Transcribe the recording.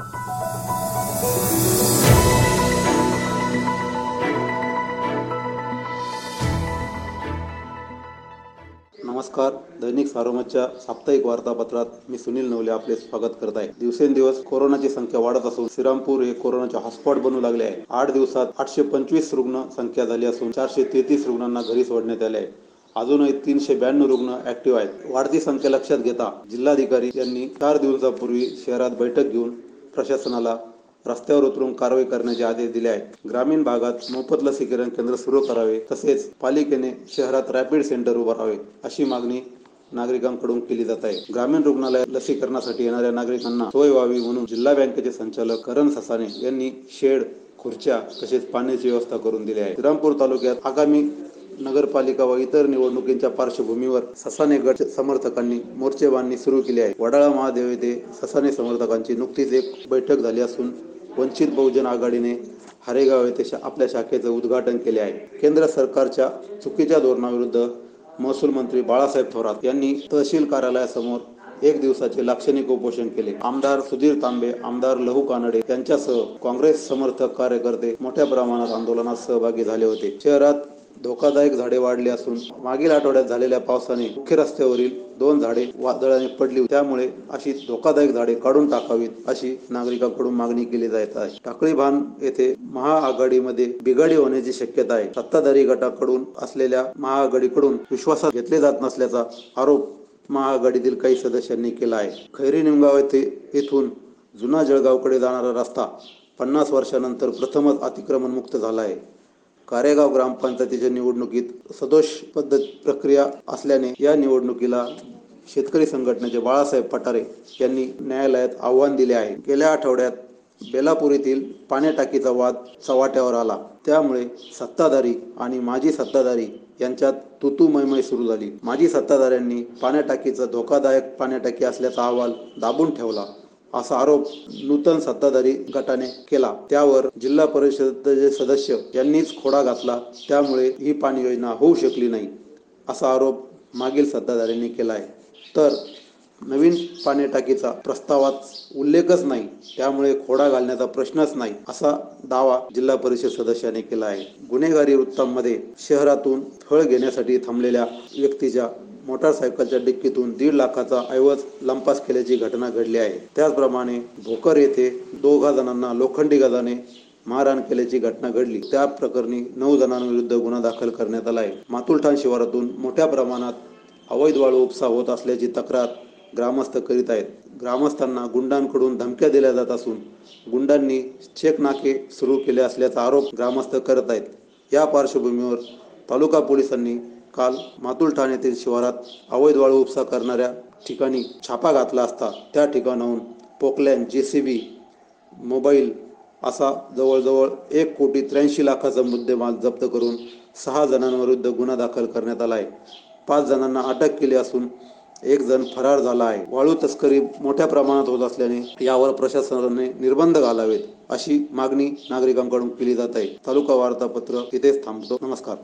नमस्कार. दैनिक सारोमतच्या साप्ताहिक वार्तापत्रात मी सुनील नवले आपले स्वागत करत आहे. दिवसेंदिवस कोरोनाची संख्या वाढत असून श्रीरामपूर हे कोरोनाचे हॉटस्पॉट बनू लागले आहे. आठ दिवसात आठशे पंचवीस रुग्ण संख्या झाली असून चारशे तेहतीस रुग्णांना घरी सोडण्यात आले आहे. अजूनही तीनशे ब्याण्णव रुग्ण ऍक्टिव्ह आहेत. वाढती संख्या लक्षात घेता जिल्हाधिकारी यांनी चार दिवसापूर्वी शहरात बैठक घेऊन प्रशासनाला रस्त्यावर उतरून कारवाई करण्याचे आदेश दिले आहेत. ग्रामीण भागात मोफत लसीकरण केंद्र सुरू करावे तसेच पालिकेने शहरात रॅपिड सेंटर उभारावे अशी मागणी नागरिकांकडून केली जात आहे. ग्रामीण रुग्णालयात लसीकरणासाठी येणाऱ्या नागरिकांना सोय व्हावी म्हणून जिल्हा बँकेचे संचालक करण ससाने यांनी शेड खुर्च्या तसेच पाण्याची व्यवस्था करून दिली आहे. श्रीरामपूर तालुक्यात आगामी नगरपालिका व इतर निवडणुकींच्या पार्श्वभूमीवर ससाने गट समर्थकांनी मोर्चेबांधणी सुरू केली आहे. वडाळा महादेव येथे ससाने समर्थकांची नुकतीच एक बैठक झाली असून वंचित बहुजन आघाडीने हरेगाव येथे आपल्या शाखेचं उद्घाटन केले आहे. केंद्र सरकारच्या चुकीच्या धोरणाविरुद्ध महसूल मंत्री बाळासाहेब थोरात यांनी तहसील कार्यालयासमोर एक दिवसाचे लाक्षणिक उपोषण केले. आमदार सुधीर तांबे आमदार लहू कानडे यांच्यासह काँग्रेस समर्थक कार्यकर्ते मोठ्या प्रमाणात आंदोलनात सहभागी झाले होते. शहरात धोकादायक झाडे वाढली असून मागील आठवड्यात झालेल्या पावसाने मुख्य रस्त्यावरील दोन झाडे वादळाने पडली. त्यामुळे अशी धोकादायक झाडे काढून टाकावीत अशी नागरिकांकडून मागणी केली जात आहे. टाकळी भान येथे महाआघाडीमध्ये बिघाडी होण्याची शक्यता आहे. सत्ताधारी गटाकडून असलेल्या महाआघाडीकडून विश्वासात घेतले जात नसल्याचा आरोप महाआघाडीतील काही सदस्यांनी केला आहे. खैरी निमगाव येथे येथून जुना जळगावकडे जाणारा रस्ता पन्नास वर्षानंतर प्रथमच अतिक्रमण मुक्त झाला आहे. कारेगाव ग्रामपंचायतीच्या निवडणुकीत सदोष पद्धत प्रक्रिया असल्याने या निवडणुकीला शेतकरी संघटनेचे बाळासाहेब पठारे यांनी न्यायालयात आव्हान दिले आहे. गेल्या आठवड्यात बेलापूर येथील पाण्याटाकीचा वाद चव्हाट्यावर आला. त्यामुळे सत्ताधारी आणि माजी सत्ताधारी यांच्यात तुतू मैमय सुरू झाली. माजी सत्ताधाऱ्यांनी पाण्याटाकीचा धोकादायक पाण्याटाकी असल्याचा अहवाल दाबून ठेवला. असा आरोप नूतन सत्ताधारी गटाने केला. त्यावर जिल्हा परिषदेचे सदस्य यांनीच खोडा घातला. त्यामुळे ही पाणी योजना होऊ शकली नाही असा आरोप मागील सत्ताधाऱ्यांनी केला आहे. तर नवीन पाणी टाकीचा प्रस्तावात उल्लेखच नाही त्यामुळे खोडा घालण्याचा प्रश्नच नाही असा दावा जिल्हा परिषद सदस्याने केला आहे. गुन्हेगारी वृत्तांमध्ये शहरातून फळ घेण्यासाठी थांबलेल्या व्यक्तीच्या मोटारसायकलच्या डिक्कीतून दीड लाखाचा ऐवज लंपास केल्याची घटना घडली आहे. त्याचप्रमाणे भोकर येथे दोघा जणांना लोखंडी गजाने मारहाण केल्याची घटना घडली. त्या प्रकरणी नऊ जणांविरुद्ध गुन्हा दाखल करण्यात आला आहे. मातुलठाण शिवारातून मोठ्या प्रमाणात अवैध वाळू उपसा होत असल्याची तक्रार ग्रामस्थ करीत आहेत. ग्रामस्थांना गुंडांकडून धमक्या दिल्या जात असून गुंडांनी चेक नाके सुरू केले असल्याचा आरोप ग्रामस्थ करत आहेत. या पार्श्वभूमीवर तालुका पोलिसांनी काल मातुल ठाण्यातील शिवारात अवैध वाळू उपसा करणाऱ्या ठिकाणी छापा घातला असता त्या ठिकाणाहून पोकलॅन जे सी बी मोबाईल असा जवळजवळ एक कोटी त्र्याऐंशी लाखाचा मुद्देमाल जप्त करून सहा जणांविरुद्ध गुन्हा दाखल करण्यात आला आहे. पाच जणांना अटक केली असून एक जण फरार झाला आहे. वाळू तस्करी मोठ्या प्रमाणात होत असल्याने यावर प्रशासनाने निर्बंध घालावेत अशी मागणी नागरिकांकडून केली जात आहे. तालुका वार्तापत्र इथेच थांबतो. नमस्कार.